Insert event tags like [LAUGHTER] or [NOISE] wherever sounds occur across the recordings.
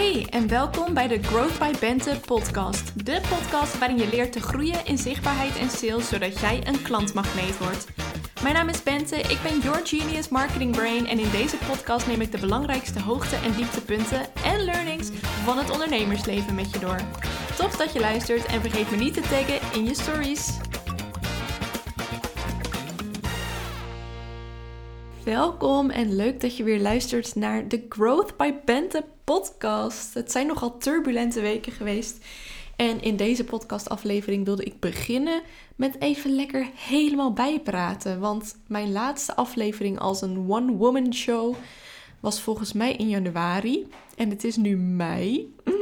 Hey en welkom bij de Growth by Bente podcast. De podcast waarin je leert te groeien in zichtbaarheid en sales zodat jij een klantmagneet wordt. Mijn naam is Bente, ik ben your genius marketing brain en in deze podcast neem ik de belangrijkste hoogte- en dieptepunten en learnings van het ondernemersleven met je door. Tof dat je luistert en vergeet me niet te taggen in je stories. Welkom en leuk dat je weer luistert naar de Growth by Bente podcast. Het zijn nogal turbulente weken geweest. En in deze podcastaflevering wilde ik beginnen met even lekker helemaal bijpraten. Want mijn laatste aflevering als een one-woman show was volgens mij in januari. En het is nu mei. Mm.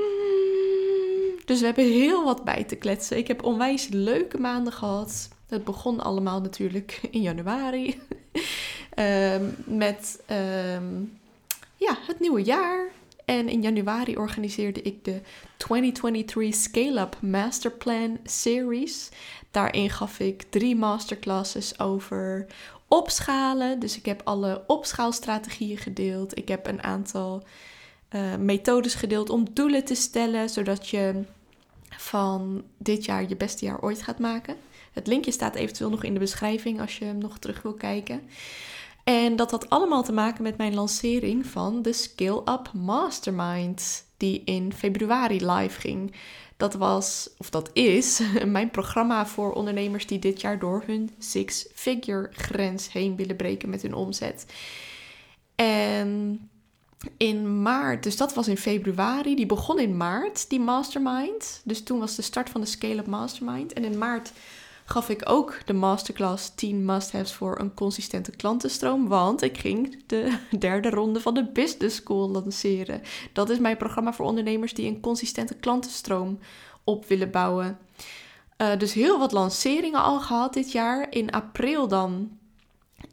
Dus we hebben heel wat bij te kletsen. Ik heb onwijs leuke maanden gehad. Het begon allemaal natuurlijk in januari. Um, met um, ja, het nieuwe jaar. En in januari organiseerde ik de 2023 Scale Up Masterplan Series. Daarin gaf ik drie masterclasses over opschalen. Dus ik heb alle opschaalstrategieën gedeeld. Ik heb een aantal uh, methodes gedeeld om doelen te stellen, zodat je van dit jaar je beste jaar ooit gaat maken. Het linkje staat eventueel nog in de beschrijving als je hem nog terug wil kijken. En dat had allemaal te maken met mijn lancering van de Skill Up Mastermind, die in februari live ging. Dat was, of dat is, [LAUGHS] mijn programma voor ondernemers die dit jaar door hun six-figure grens heen willen breken met hun omzet. En in maart, dus dat was in februari, die begon in maart, die mastermind. Dus toen was de start van de Scale Up Mastermind. En in maart gaf ik ook de masterclass 10 must-haves voor een consistente klantenstroom. Want ik ging de [LAUGHS] derde ronde van de Business School lanceren. Dat is mijn programma voor ondernemers die een consistente klantenstroom op willen bouwen. Uh, dus heel wat lanceringen al gehad dit jaar. In april dan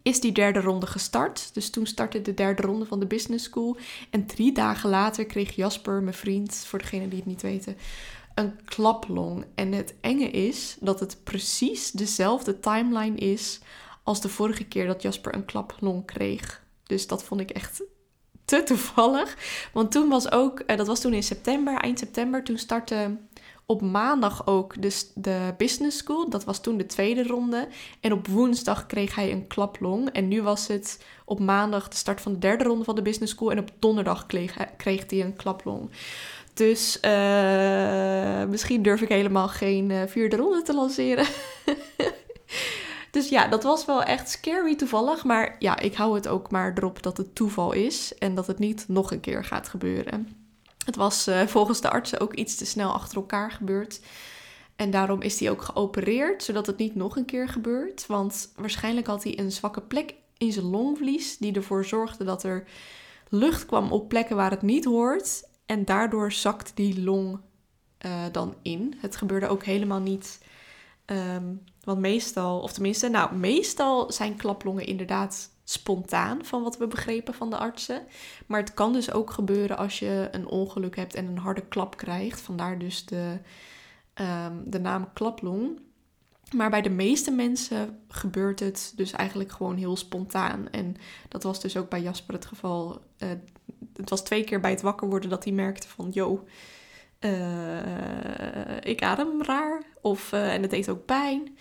is die derde ronde gestart. Dus toen startte de derde ronde van de Business School. En drie dagen later kreeg Jasper, mijn vriend, voor degenen die het niet weten, een klaplong. En het enge is dat het precies dezelfde timeline is als de vorige keer dat Jasper een klaplong kreeg. Dus dat vond ik echt te toevallig. Want toen was ook, eh, dat was toen in september, eind september, toen startte op maandag ook dus de business school. Dat was toen de tweede ronde. En op woensdag kreeg hij een klaplong. En nu was het op maandag de start van de derde ronde van de business school. En op donderdag kreeg, kreeg hij een klaplong. Dus uh, misschien durf ik helemaal geen uh, vierde ronde te lanceren. [LAUGHS] dus ja, dat was wel echt scary toevallig. Maar ja, ik hou het ook maar erop dat het toeval is. En dat het niet nog een keer gaat gebeuren. Het was uh, volgens de artsen ook iets te snel achter elkaar gebeurd. En daarom is hij ook geopereerd, zodat het niet nog een keer gebeurt. Want waarschijnlijk had hij een zwakke plek in zijn longvlies, die ervoor zorgde dat er lucht kwam op plekken waar het niet hoort. En daardoor zakt die long uh, dan in. Het gebeurde ook helemaal niet. Um, want meestal, of tenminste, nou, meestal zijn klaplongen inderdaad spontaan, van wat we begrepen van de artsen. Maar het kan dus ook gebeuren als je een ongeluk hebt en een harde klap krijgt. Vandaar dus de, um, de naam klaplong. Maar bij de meeste mensen gebeurt het dus eigenlijk gewoon heel spontaan. En dat was dus ook bij Jasper het geval. Uh, het was twee keer bij het wakker worden dat hij merkte van... Yo, uh, ik adem raar. Of, uh, en het deed ook pijn.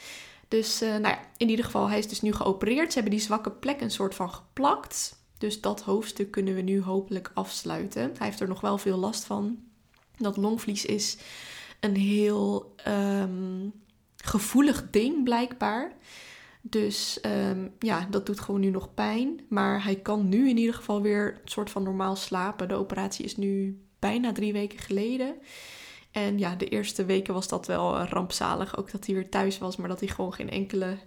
Dus nou ja, in ieder geval, hij is dus nu geopereerd. Ze hebben die zwakke plek een soort van geplakt. Dus dat hoofdstuk kunnen we nu hopelijk afsluiten. Hij heeft er nog wel veel last van. Dat longvlies is een heel... Um, gevoelig ding blijkbaar. Dus um, ja, dat doet gewoon nu nog pijn. Maar hij kan nu in ieder geval weer een soort van normaal slapen. De operatie is nu bijna drie weken geleden. En ja, de eerste weken was dat wel rampzalig. Ook dat hij weer thuis was, maar dat hij gewoon geen enkele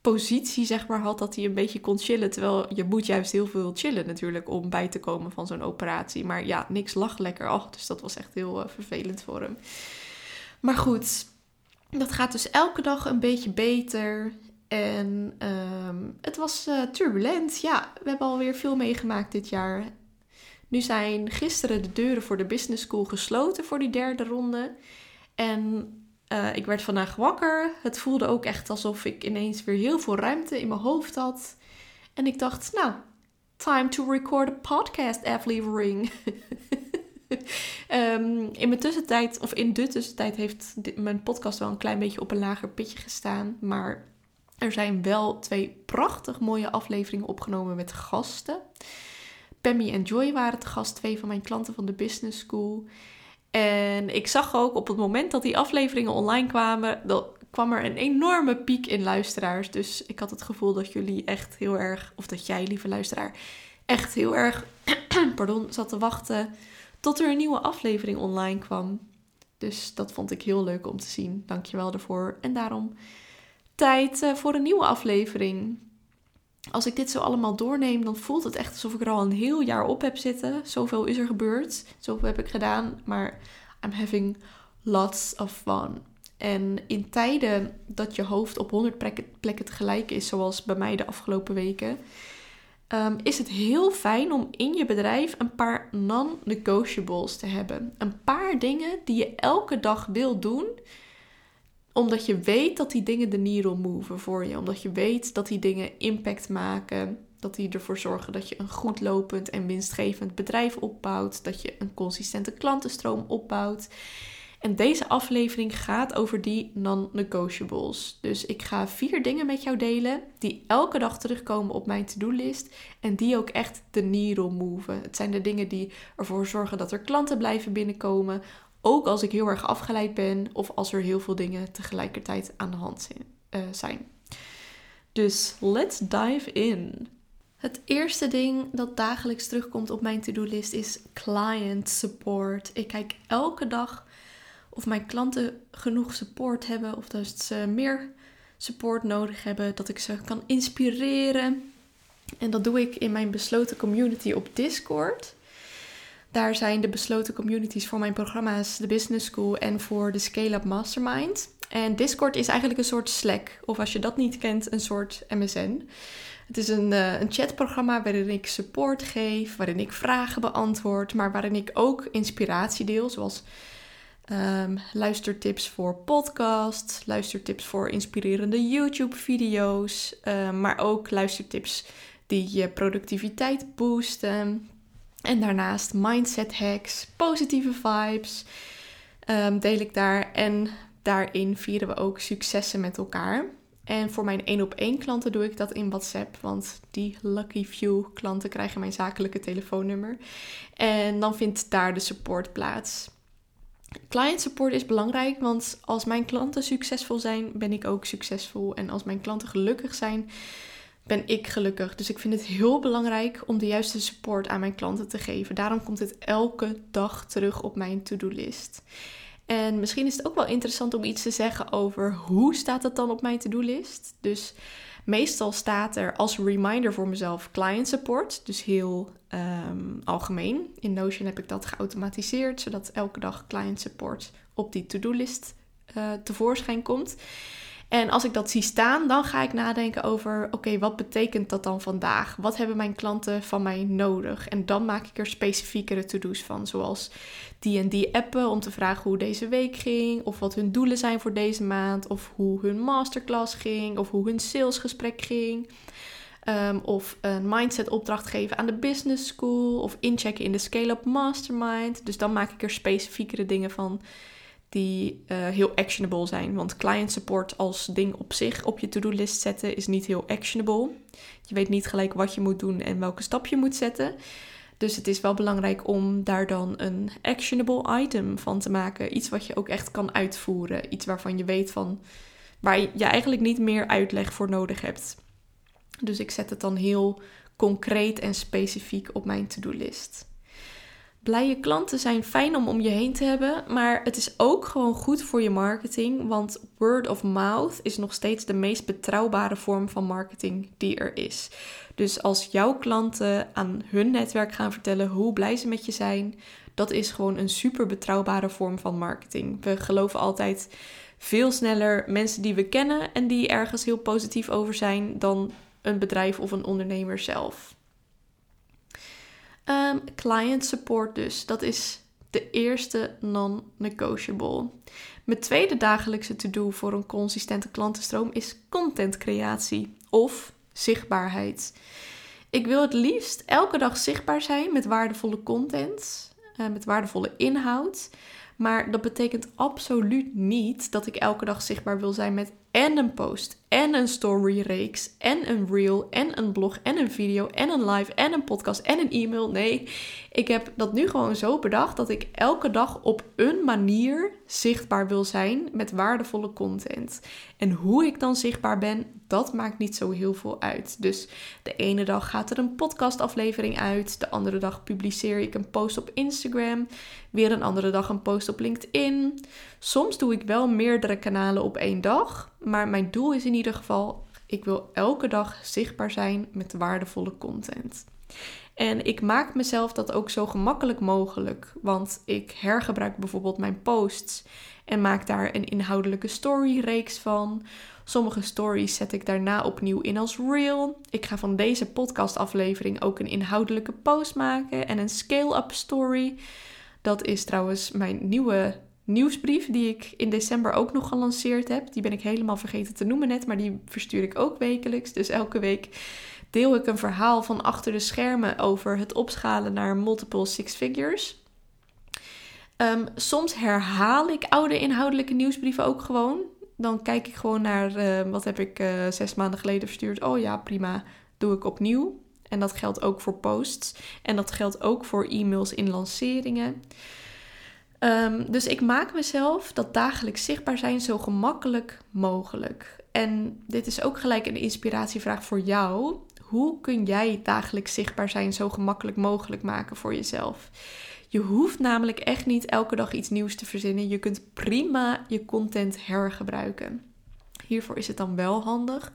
positie zeg maar had dat hij een beetje kon chillen. Terwijl je moet juist heel veel chillen natuurlijk om bij te komen van zo'n operatie. Maar ja, niks lag lekker af. Dus dat was echt heel uh, vervelend voor hem. Maar goed, dat gaat dus elke dag een beetje beter. En um, het was uh, turbulent. Ja, we hebben alweer veel meegemaakt dit jaar. Nu zijn gisteren de deuren voor de business school gesloten voor die derde ronde. En uh, ik werd vandaag wakker. Het voelde ook echt alsof ik ineens weer heel veel ruimte in mijn hoofd had. En ik dacht, nou, time to record a podcast aflevering. [LAUGHS] [LAUGHS] Ehm, in mijn tussentijd, of in de tussentijd, heeft mijn podcast wel een klein beetje op een lager pitje gestaan. Maar er zijn wel twee prachtig mooie afleveringen opgenomen met gasten. Pammy en Joy waren te gast, twee van mijn klanten van de Business School. En ik zag ook op het moment dat die afleveringen online kwamen, dat kwam er een enorme piek in luisteraars. Dus ik had het gevoel dat jullie echt heel erg, of dat jij, lieve luisteraar, echt heel erg [CLEARS THROAT] pardon, zat te wachten tot er een nieuwe aflevering online kwam. Dus dat vond ik heel leuk om te zien. Dankjewel daarvoor. En daarom tijd eh, voor een nieuwe aflevering. Als ik dit zo allemaal doorneem, dan voelt het echt alsof ik er al een heel jaar op heb zitten. Zoveel is er gebeurd, zoveel heb ik gedaan, maar I'm having lots of fun. En in tijden dat je hoofd op 100 plekken tegelijk is, zoals bij mij de afgelopen weken, Ehm, is het heel fijn om in je bedrijf een paar non-negotiables te hebben. Een paar dingen die je elke dag wil doen, omdat je weet dat die dingen de needle moven voor je. Omdat je weet dat die dingen impact maken. Dat die ervoor zorgen dat je een goed lopend en winstgevend bedrijf opbouwt. Dat je een consistente klantenstroom opbouwt. En deze aflevering gaat over die non-negotiables. Dus ik ga vier dingen met jou delen die elke dag terugkomen op mijn to-do-list en die ook echt de needle moven. Het zijn de dingen die ervoor zorgen dat er klanten blijven binnenkomen, ook als ik heel erg afgeleid ben of als er heel veel dingen tegelijkertijd aan de hand zijn. Eh, dus let's dive in. Het eerste ding dat dagelijks terugkomt op mijn to-do-list is client support. Ik kijk elke dag of mijn klanten genoeg support hebben of dat ze meer support nodig hebben, dat ik ze kan inspireren. En dat doe ik in mijn besloten community op Discord. Daar zijn de besloten communities voor mijn programma's, de Business School en voor de Scale Up Mastermind. En Discord is eigenlijk een soort Slack, of als je dat niet kent, een soort MSN. Het is een, uh, een chatprogramma waarin ik support geef, waarin ik vragen beantwoord, maar waarin ik ook inspiratie deel, zoals Um, luistertips voor podcasts, luistertips voor inspirerende YouTube-video's, um, maar ook luistertips die je productiviteit boosten. En daarnaast mindset hacks, positieve vibes um, deel ik daar. En daarin vieren we ook successen met elkaar. En voor mijn één op één klanten doe ik dat in WhatsApp, want die lucky few klanten krijgen mijn zakelijke telefoonnummer. En dan vindt daar de support plaats. Client support is belangrijk, want als mijn klanten succesvol zijn, ben ik ook succesvol. En als mijn klanten gelukkig zijn, ben ik gelukkig. Dus ik vind het heel belangrijk om de juiste support aan mijn klanten te geven. Daarom komt het elke dag terug op mijn to-do-list. En misschien is het ook wel interessant om iets te zeggen over hoe staat het dan op mijn to-do-list. Dus Meestal staat er als reminder voor mezelf client support, dus heel um, algemeen. In Notion heb ik dat geautomatiseerd, zodat elke dag client support op die to-do-list uh, tevoorschijn komt. En als ik dat zie staan, dan ga ik nadenken over: oké, wat betekent dat dan vandaag? Wat hebben mijn klanten van mij nodig? En dan maak ik er specifiekere to-do's van, zoals die en die appen om te vragen hoe deze week ging, of wat hun doelen zijn voor deze maand, of hoe hun masterclass ging, of hoe hun salesgesprek ging. Um, of een mindset opdracht geven aan de business school, of inchecken in de Scale-up Mastermind. Dus dan maak ik er specifiekere dingen van die uh, heel actionable zijn. Want client support als ding op zich op je to-do-list zetten is niet heel actionable. Je weet niet gelijk wat je moet doen en welke stap je moet zetten. Dus het is wel belangrijk om daar dan een actionable item van te maken. Iets wat je ook echt kan uitvoeren. Iets waarvan je weet van waar je eigenlijk niet meer uitleg voor nodig hebt. Dus ik zet het dan heel concreet en specifiek op mijn to-do-list. Blije klanten zijn fijn om om je heen te hebben, maar het is ook gewoon goed voor je marketing, want word of mouth is nog steeds de meest betrouwbare vorm van marketing die er is. Dus als jouw klanten aan hun netwerk gaan vertellen hoe blij ze met je zijn, dat is gewoon een super betrouwbare vorm van marketing. We geloven altijd veel sneller mensen die we kennen en die ergens heel positief over zijn dan een bedrijf of een ondernemer zelf. Um, client support dus, dat is de eerste non-negotiable. Mijn tweede dagelijkse to-do voor een consistente klantenstroom is contentcreatie of zichtbaarheid. Ik wil het liefst elke dag zichtbaar zijn met waardevolle content. uh, met waardevolle inhoud. Maar dat betekent absoluut niet dat ik elke dag zichtbaar wil zijn met en een post en een storyreeks en een reel en een blog en een video en een live en een podcast en een e-mail. Nee, ik heb dat nu gewoon zo bedacht dat ik elke dag op een manier zichtbaar wil zijn met waardevolle content. En hoe ik dan zichtbaar ben, dat maakt niet zo heel veel uit. Dus de ene dag gaat er een podcastaflevering uit, de andere dag publiceer ik een post op Instagram, weer een andere dag een post op LinkedIn. Soms doe ik wel meerdere kanalen op één dag, maar mijn doel is in ieder geval: ik wil elke dag zichtbaar zijn met waardevolle content. En ik maak mezelf dat ook zo gemakkelijk mogelijk, want ik hergebruik bijvoorbeeld mijn posts en maak daar een inhoudelijke storyreeks van. Sommige stories zet ik daarna opnieuw in als reel. Ik ga van deze podcastaflevering ook een inhoudelijke post maken en een scale-up story. Dat is trouwens mijn nieuwe nieuwsbrief die ik in december ook nog gelanceerd heb. Die ben ik helemaal vergeten te noemen net, maar die verstuur ik ook wekelijks. Dus elke week deel ik een verhaal van achter de schermen over het opschalen naar multiple six figures. Ehm, soms herhaal ik oude inhoudelijke nieuwsbrieven ook gewoon. Dan kijk ik gewoon naar uh, wat heb ik uh, zes maanden geleden verstuurd. Oh ja, prima, doe ik opnieuw. En dat geldt ook voor posts. En dat geldt ook voor e-mails in lanceringen. Um, dus ik maak mezelf dat dagelijks zichtbaar zijn zo gemakkelijk mogelijk. En dit is ook gelijk een inspiratievraag voor jou. Hoe kun jij dagelijks zichtbaar zijn zo gemakkelijk mogelijk maken voor jezelf? Je hoeft namelijk echt niet elke dag iets nieuws te verzinnen. Je kunt prima je content hergebruiken. Hiervoor is het dan wel handig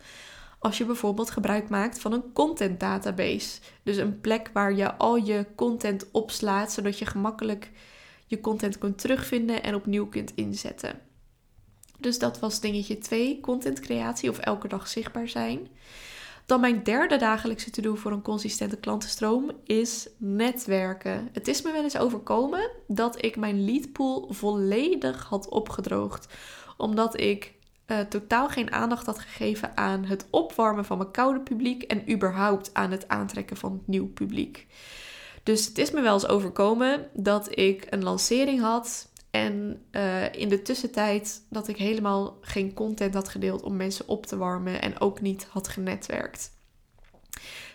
als je bijvoorbeeld gebruik maakt van een content database. Dus een plek waar je al je content opslaat, zodat je gemakkelijk je content kunt terugvinden en opnieuw kunt inzetten. Dus dat was dingetje 2, content creatie of elke dag zichtbaar zijn. Dan mijn derde dagelijkse to-do voor een consistente klantenstroom is netwerken. Het is me wel eens overkomen dat ik mijn leadpool volledig had opgedroogd. Omdat ik uh, totaal geen aandacht had gegeven aan het opwarmen van mijn koude publiek en überhaupt aan het aantrekken van nieuw publiek. Dus het is me wel eens overkomen dat ik een lancering had en uh, in de tussentijd dat ik helemaal geen content had gedeeld om mensen op te warmen en ook niet had genetwerkt.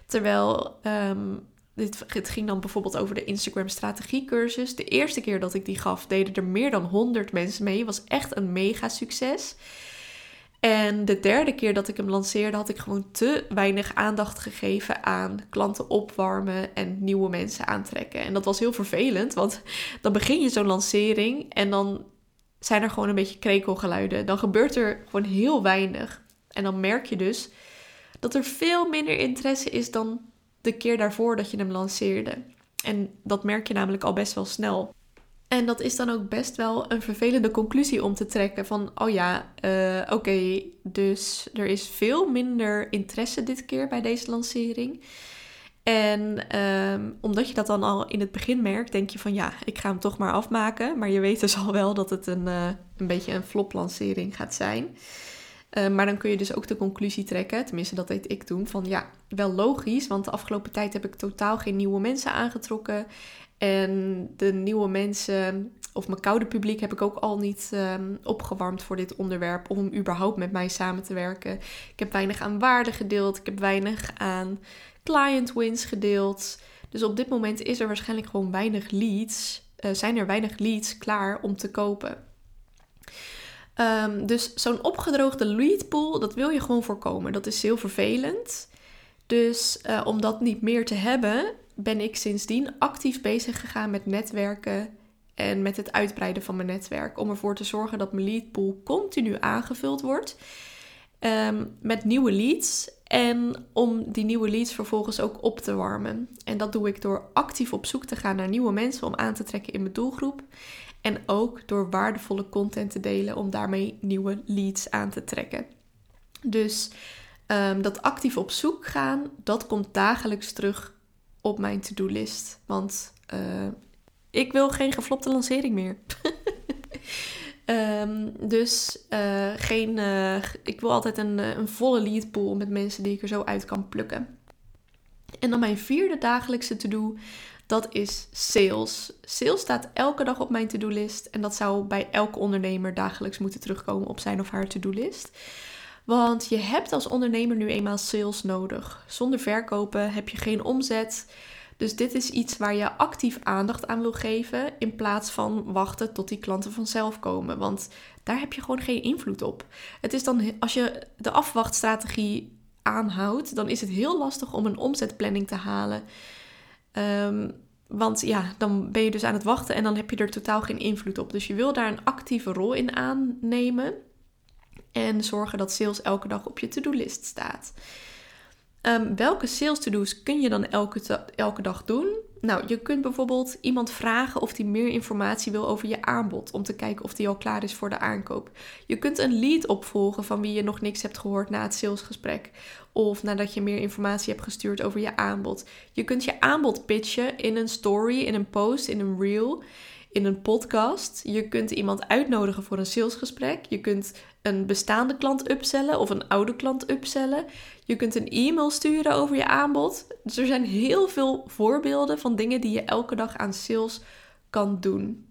Terwijl um, dit, het ging dan bijvoorbeeld over de Instagram strategiecursus. De eerste keer dat ik die gaf, deden er meer dan 100 mensen mee. Was echt een mega succes. En de derde keer dat ik hem lanceerde, had ik gewoon te weinig aandacht gegeven aan klanten opwarmen en nieuwe mensen aantrekken. En dat was heel vervelend, want dan begin je zo'n lancering en dan zijn er gewoon een beetje krekelgeluiden. Dan gebeurt er gewoon heel weinig. En dan merk je dus dat er veel minder interesse is dan de keer daarvoor dat je hem lanceerde. En dat merk je namelijk al best wel snel. En dat is dan ook best wel een vervelende conclusie om te trekken van, oh ja, uh, oké, dus er is veel minder interesse dit keer bij deze lancering. En um, omdat je dat dan al in het begin merkt, denk je van ja, ik ga hem toch maar afmaken. Maar je weet dus al wel dat het een, uh, een beetje een flop lancering gaat zijn. Uh, maar dan kun je dus ook de conclusie trekken, tenminste dat deed ik toen, van ja, wel logisch, want de afgelopen tijd heb ik totaal geen nieuwe mensen aangetrokken. En de nieuwe mensen, of mijn koude publiek, heb ik ook al niet um, opgewarmd voor dit onderwerp. Om überhaupt met mij samen te werken. Ik heb weinig aan waarde gedeeld. Ik heb weinig aan client wins gedeeld. Dus op dit moment is er waarschijnlijk gewoon weinig leads. Uh, zijn er weinig leads klaar om te kopen. Um, dus zo'n opgedroogde lead pool, dat wil je gewoon voorkomen. Dat is heel vervelend. Dus uh, om dat niet meer te hebben, ben ik sindsdien actief bezig gegaan met netwerken en met het uitbreiden van mijn netwerk. Om ervoor te zorgen dat mijn leadpool continu aangevuld wordt um, met nieuwe leads. En om die nieuwe leads vervolgens ook op te warmen. En dat doe ik door actief op zoek te gaan naar nieuwe mensen om aan te trekken in mijn doelgroep. En ook door waardevolle content te delen om daarmee nieuwe leads aan te trekken. Dus um, dat actief op zoek gaan, dat komt dagelijks terug op mijn to-do-list. Want uh, ik wil geen geflopte lancering meer. um, [LAUGHS] dus uh, geen, uh, ik wil altijd een, een volle lead pool met mensen die ik er zo uit kan plukken. En dan mijn vierde dagelijkse to-do, Dat is sales. Sales staat elke dag op mijn to-do-list. En dat zou bij elke ondernemer dagelijks moeten terugkomen op zijn of haar to-do-list. Want je hebt als ondernemer nu eenmaal sales nodig. Zonder verkopen heb je geen omzet. Dus dit is iets waar je actief aandacht aan wil geven in plaats van wachten tot die klanten vanzelf komen. Want daar heb je gewoon geen invloed op. Het is dan als je de afwachtstrategie aanhoudt, dan is het heel lastig om een omzetplanning te halen. Ehm, want ja, dan ben je dus aan het wachten en dan heb je er totaal geen invloed op. Dus je wil daar een actieve rol in aannemen. En zorgen dat sales elke dag op je to-do-list staat. Um, welke sales to-do's kun je dan elke, elke dag doen? Nou, je kunt bijvoorbeeld iemand vragen of hij meer informatie wil over je aanbod, om te kijken of die al klaar is voor de aankoop. Je kunt een lead opvolgen van wie je nog niks hebt gehoord na het salesgesprek, of nadat je meer informatie hebt gestuurd over je aanbod. Je kunt je aanbod pitchen in een story, in een post, in een reel in een podcast. Je kunt iemand uitnodigen voor een salesgesprek. Je kunt een bestaande klant upsellen of een oude klant upsellen. Je kunt een e-mail sturen over je aanbod. Dus er zijn heel veel voorbeelden van dingen die je elke dag aan sales kan doen.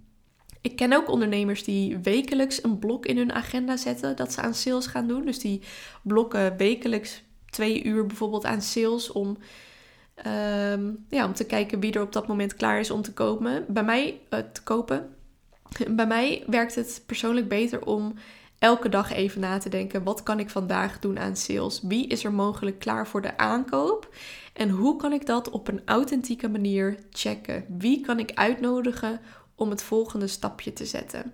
Ik ken ook ondernemers die wekelijks een blok in hun agenda zetten dat ze aan sales gaan doen. Dus die blokken wekelijks twee uur bijvoorbeeld aan sales om Ehm, ja, om te kijken wie er op dat moment klaar is om te kopen. Bij mij uh, te kopen. [LAUGHS] Bij mij werkt het persoonlijk beter om elke dag even na te denken: wat kan ik vandaag doen aan sales? Wie is er mogelijk klaar voor de aankoop? En hoe kan ik dat op een authentieke manier checken? Wie kan ik uitnodigen om het volgende stapje te zetten?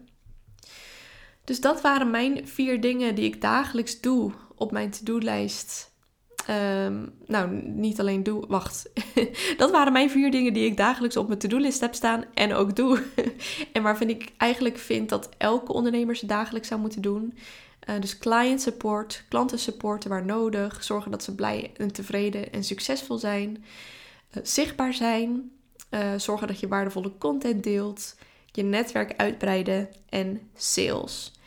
Dus dat waren mijn vier dingen die ik dagelijks doe op mijn to-do-lijst Ehm, nou, niet alleen doe. Wacht. [LAUGHS] dat waren mijn vier dingen die ik dagelijks op mijn to-do-list heb staan en ook doe. [LAUGHS] en waarvan ik eigenlijk vind dat elke ondernemer ze dagelijks zou moeten doen. Uh, dus client support, klanten supporten waar nodig. Zorgen dat ze blij en tevreden en succesvol zijn. Uh, zichtbaar zijn. Uh, zorgen dat je waardevolle content deelt. Je netwerk uitbreiden en sales.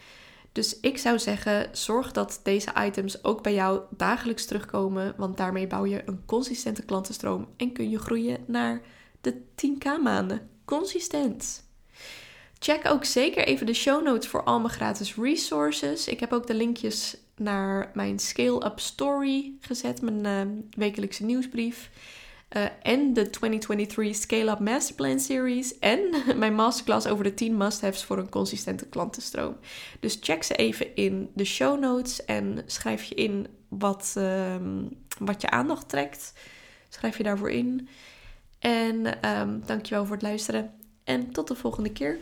Dus ik zou zeggen, zorg dat deze items ook bij jou dagelijks terugkomen, want daarmee bouw je een consistente klantenstroom en kun je groeien naar de 10k maanden. Consistent. Check ook zeker even de show notes voor al mijn gratis resources. Ik heb ook de linkjes naar mijn Scale Up Story gezet, mijn uh, wekelijkse nieuwsbrief. Uh, en de 2023 Scale Up Masterplan Series. En [LAUGHS] mijn masterclass over de 10 must-haves voor een consistente klantenstroom. Dus check ze even in de show notes en schrijf je in wat, um, wat je aandacht trekt. Schrijf je daarvoor in. En um, dankjewel voor het luisteren. En tot de volgende keer.